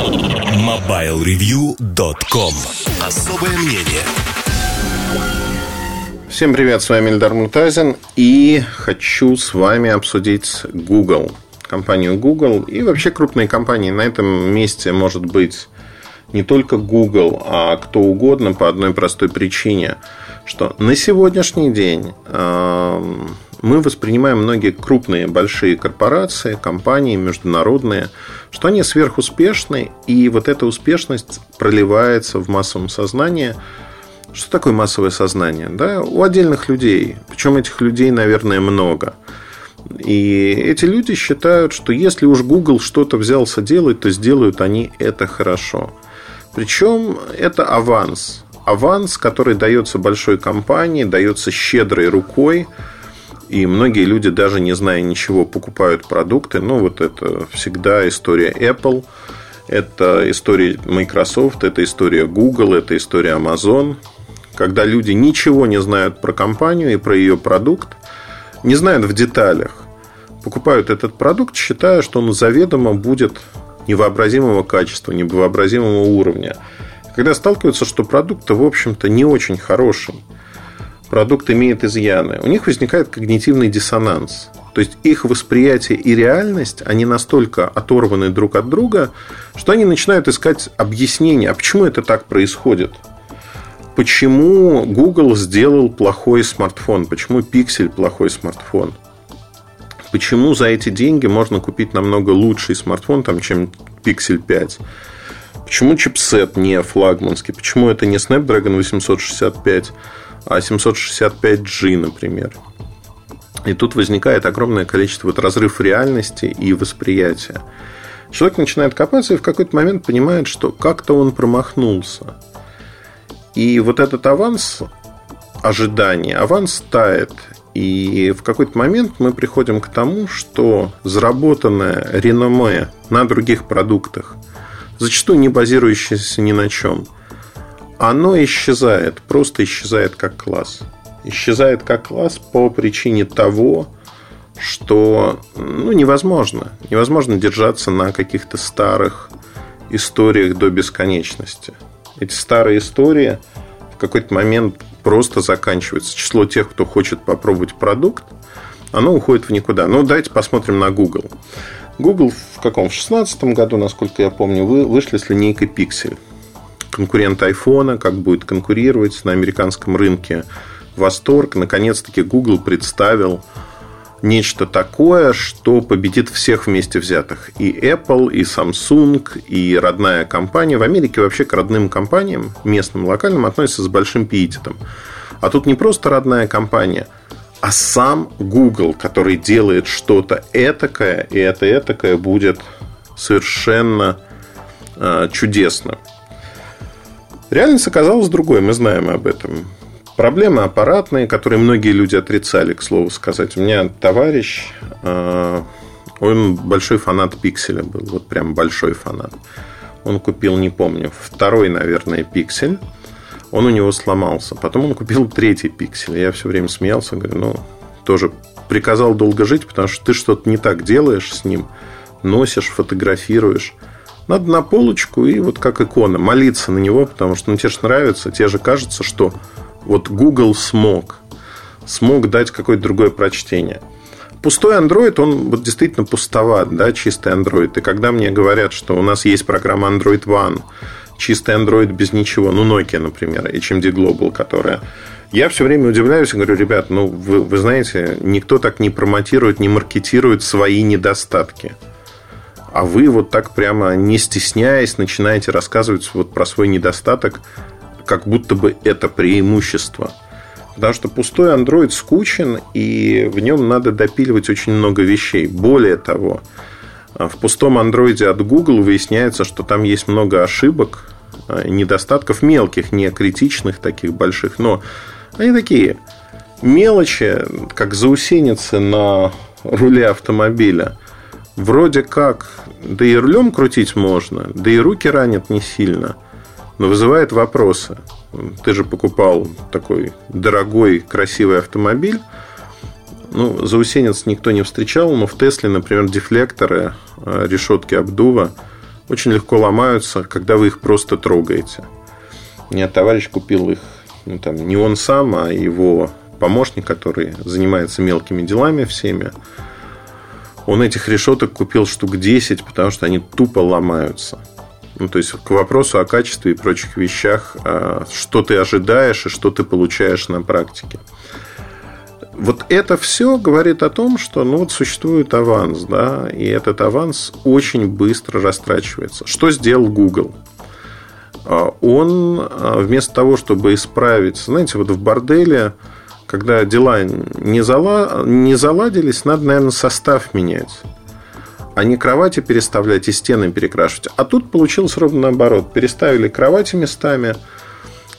MobileReview.com Особое мнение. Всем привет, с вами Эльдар Муртазин И хочу с вами обсудить Google Компанию Google и вообще крупные компании. На этом месте может быть не только Google, а кто угодно по одной простой причине, что на сегодняшний день эм, мы воспринимаем многие крупные, большие корпорации, компании международные, что они сверхуспешны, и вот эта успешность проливается в массовом сознании. Что такое массовое сознание? Да, у отдельных людей, причем этих людей, наверное, много. И эти люди считают, что если уж Google что-то взялся делать, то сделают они это хорошо. Причем это аванс. Аванс, который дается большой компании, дается щедрой рукой. И многие люди, даже не зная ничего, покупают продукты. Ну, вот это всегда история Apple, это история Microsoft, это история Google, это история Amazon. Когда люди ничего не знают про компанию и про ее продукт, не знают в деталях, покупают этот продукт, считая, что он заведомо будет невообразимого качества, невообразимого уровня. Когда сталкиваются, что продукт, в общем-то, не очень хороший, продукт имеет изъяны, у них возникает когнитивный диссонанс. То есть их восприятие и реальность, они настолько оторваны друг от друга, что они начинают искать объяснение, а почему это так происходит. Почему Google сделал плохой смартфон? Почему Pixel плохой смартфон? Почему за эти деньги можно купить намного лучший смартфон, там, чем Pixel 5? Почему чипсет не флагманский? Почему это не Snapdragon 865, а 765G, например? И тут возникает огромное количество вот разрыв реальности и восприятия. Человек начинает копаться и в какой-то момент понимает, что как-то он промахнулся. И вот этот аванс ожидания, аванс тает. И в какой-то момент мы приходим к тому, что заработанное реноме на других продуктах, зачастую не базирующееся ни на чем, оно исчезает, просто исчезает как класс. Исчезает как класс по причине того, что ну, невозможно. Невозможно держаться на каких-то старых историях до бесконечности. Эти старые истории в какой-то момент просто заканчивается. Число тех, кто хочет попробовать продукт, оно уходит в никуда. Ну, давайте посмотрим на Google. Google в каком? В 2016 году, насколько я помню, вы вышли с линейкой Pixel. Конкурент iPhone, как будет конкурировать на американском рынке. Восторг. Наконец-таки Google представил нечто такое, что победит всех вместе взятых. И Apple, и Samsung, и родная компания. В Америке вообще к родным компаниям, местным, локальным, относятся с большим пиететом. А тут не просто родная компания, а сам Google, который делает что-то этакое, и это этакое будет совершенно э, чудесно. Реальность оказалась другой, мы знаем об этом. Проблемы аппаратные, которые многие люди отрицали, к слову сказать. У меня товарищ, э, он большой фанат пикселя был, вот прям большой фанат. Он купил, не помню, второй, наверное, пиксель. Он у него сломался. Потом он купил третий пиксель. Я все время смеялся, говорю, ну, тоже приказал долго жить, потому что ты что-то не так делаешь с ним, носишь, фотографируешь. Надо на полочку и вот как икона молиться на него, потому что ну, тебе же нравится, тебе же кажется, что вот Google смог. Смог дать какое-то другое прочтение. Пустой Android, он вот действительно пустоват, да, чистый Android. И когда мне говорят, что у нас есть программа Android One, чистый Android без ничего, ну, Nokia, например, HMD Global, которая... Я все время удивляюсь и говорю, ребят, ну, вы, вы знаете, никто так не промотирует, не маркетирует свои недостатки. А вы вот так прямо не стесняясь начинаете рассказывать вот про свой недостаток как будто бы это преимущество. Потому что пустой Android скучен, и в нем надо допиливать очень много вещей. Более того, в пустом Android от Google выясняется, что там есть много ошибок, недостатков мелких, не критичных таких больших, но они такие мелочи, как заусеницы на руле автомобиля. Вроде как, да и рулем крутить можно, да и руки ранят не сильно – но вызывает вопросы. Ты же покупал такой дорогой, красивый автомобиль. Ну, заусенец никто не встречал, но в Тесле, например, дефлекторы, э, решетки обдува очень легко ломаются, когда вы их просто трогаете. У меня товарищ купил их, ну, там, не он сам, а его помощник, который занимается мелкими делами всеми. Он этих решеток купил штук 10, потому что они тупо ломаются. Ну, то есть, к вопросу о качестве и прочих вещах, а, что ты ожидаешь и что ты получаешь на практике. Вот это все говорит о том, что ну, вот существует аванс, да, и этот аванс очень быстро растрачивается. Что сделал Google? А, он а, вместо того, чтобы исправить, знаете, вот в борделе, когда дела не, зала, не заладились, надо, наверное, состав менять а не кровати переставлять и стены перекрашивать. А тут получилось ровно наоборот. Переставили кровати местами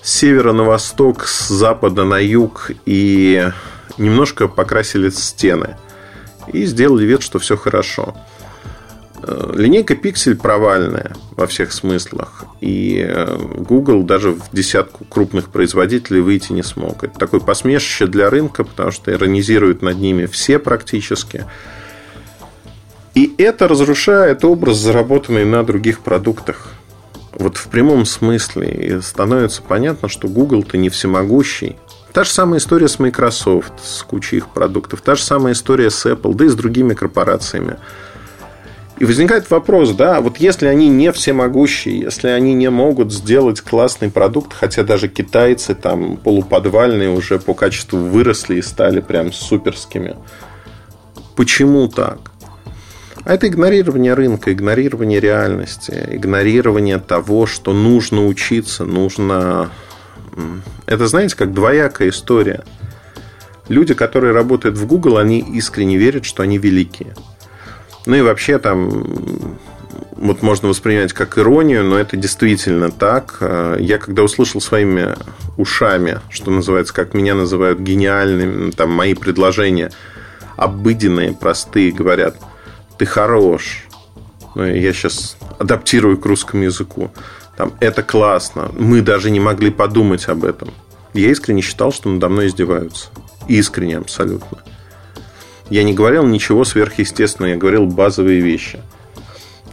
с севера на восток, с запада на юг и немножко покрасили стены. И сделали вид, что все хорошо. Э, линейка Pixel провальная во всех смыслах. И э, Google даже в десятку крупных производителей выйти не смог. Это такое посмешище для рынка, потому что иронизируют над ними все практически. И это разрушает образ, заработанный на других продуктах. Вот в прямом смысле. И становится понятно, что Google-то не всемогущий. Та же самая история с Microsoft, с кучей их продуктов. Та же самая история с Apple, да и с другими корпорациями. И возникает вопрос, да, вот если они не всемогущие, если они не могут сделать классный продукт, хотя даже китайцы там полуподвальные уже по качеству выросли и стали прям суперскими, почему так? А это игнорирование рынка, игнорирование реальности, игнорирование того, что нужно учиться, нужно... Это, знаете, как двоякая история. Люди, которые работают в Google, они искренне верят, что они великие. Ну и вообще там вот можно воспринимать как иронию, но это действительно так. Я когда услышал своими ушами, что называется, как меня называют гениальными, там мои предложения обыденные, простые, говорят – ты хорош. Ну, я сейчас адаптирую к русскому языку. Там, это классно. Мы даже не могли подумать об этом. Я искренне считал, что надо мной издеваются. Искренне абсолютно. Я не говорил ничего сверхъестественного, я говорил базовые вещи.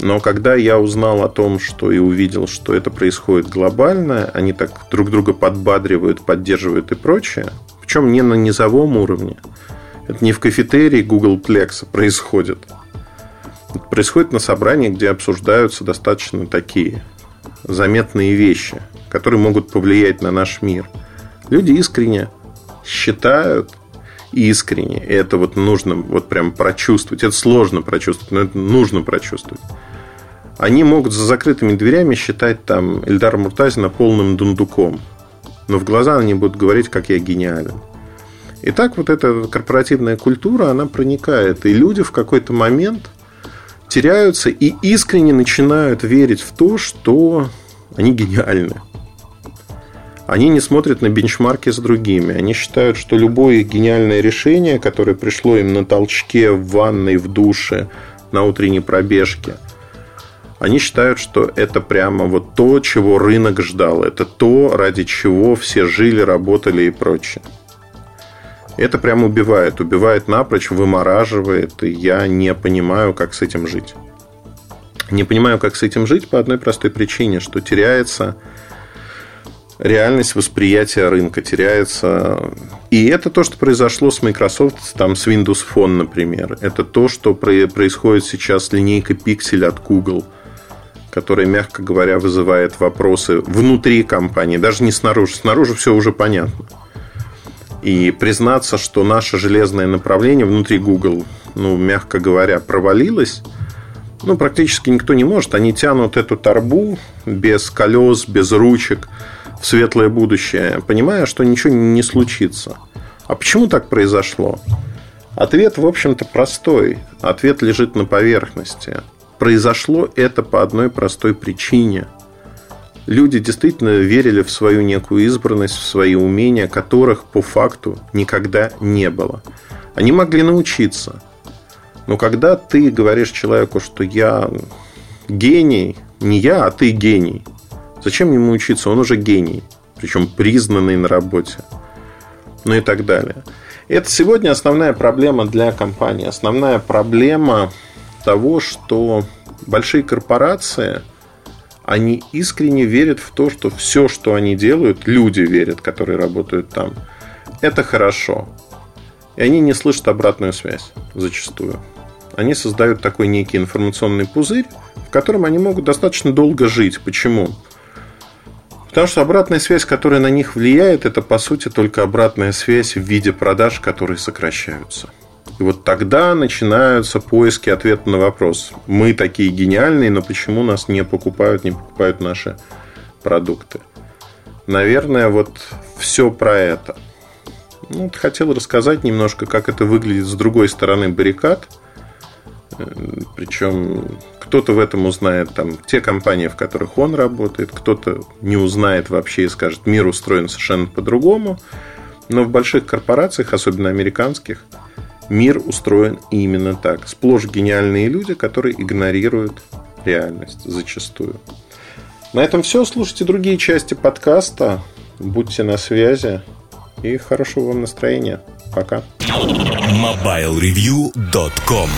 Но когда я узнал о том, что и увидел, что это происходит глобально, они так друг друга подбадривают, поддерживают и прочее, причем не на низовом уровне. Это не в кафетерии Google Plex происходит – происходит на собрании, где обсуждаются достаточно такие заметные вещи, которые могут повлиять на наш мир. Люди искренне считают, искренне, и это вот нужно вот прям прочувствовать. Это сложно прочувствовать, но это нужно прочувствовать. Они могут за закрытыми дверями считать там Эльдара Муртазина полным дундуком. Но в глаза они будут говорить, как я гениален. И так вот эта корпоративная культура, она проникает. И люди в какой-то момент теряются и искренне начинают верить в то, что они гениальны. Они не смотрят на бенчмарки с другими. Они считают, что любое гениальное решение, которое пришло им на толчке, в ванной, в душе, на утренней пробежке, они считают, что это прямо вот то, чего рынок ждал. Это то, ради чего все жили, работали и прочее. Это прям убивает. Убивает напрочь, вымораживает. И я не понимаю, как с этим жить. Не понимаю, как с этим жить по одной простой причине, что теряется реальность восприятия рынка теряется. И это то, что произошло с Microsoft, там, с Windows Phone, например. Это то, что происходит сейчас с линейкой Pixel от Google, которая, мягко говоря, вызывает вопросы внутри компании, даже не снаружи. Снаружи все уже понятно. И признаться, что наше железное направление внутри Google, ну, мягко говоря, провалилось, ну, практически никто не может. Они тянут эту торбу без колес, без ручек в светлое будущее, понимая, что ничего не случится. А почему так произошло? Ответ, в общем-то, простой. Ответ лежит на поверхности. Произошло это по одной простой причине – люди действительно верили в свою некую избранность, в свои умения, которых по факту никогда не было. Они могли научиться. Но когда ты говоришь человеку, что я гений, не я, а ты гений, зачем ему учиться? Он уже гений, причем признанный на работе. Ну и так далее. Это сегодня основная проблема для компании. Основная проблема того, что большие корпорации – они искренне верят в то, что все, что они делают, люди верят, которые работают там, это хорошо. И они не слышат обратную связь зачастую. Они создают такой некий информационный пузырь, в котором они могут достаточно долго жить. Почему? Потому что обратная связь, которая на них влияет, это по сути только обратная связь в виде продаж, которые сокращаются. И вот тогда начинаются поиски ответа на вопрос. Мы такие гениальные, но почему нас не покупают, не покупают наши продукты? Наверное, вот все про это. Ну, хотел рассказать немножко, как это выглядит с другой стороны баррикад. Э, Причем кто-то в этом узнает там, те компании, в которых он работает, кто-то не узнает вообще и скажет, мир устроен совершенно по-другому. Но в больших корпорациях, особенно американских, мир устроен именно так. Сплошь гениальные люди, которые игнорируют реальность зачастую. На этом все. Слушайте другие части подкаста. Будьте на связи. И хорошего вам настроения. Пока. MobileReview.com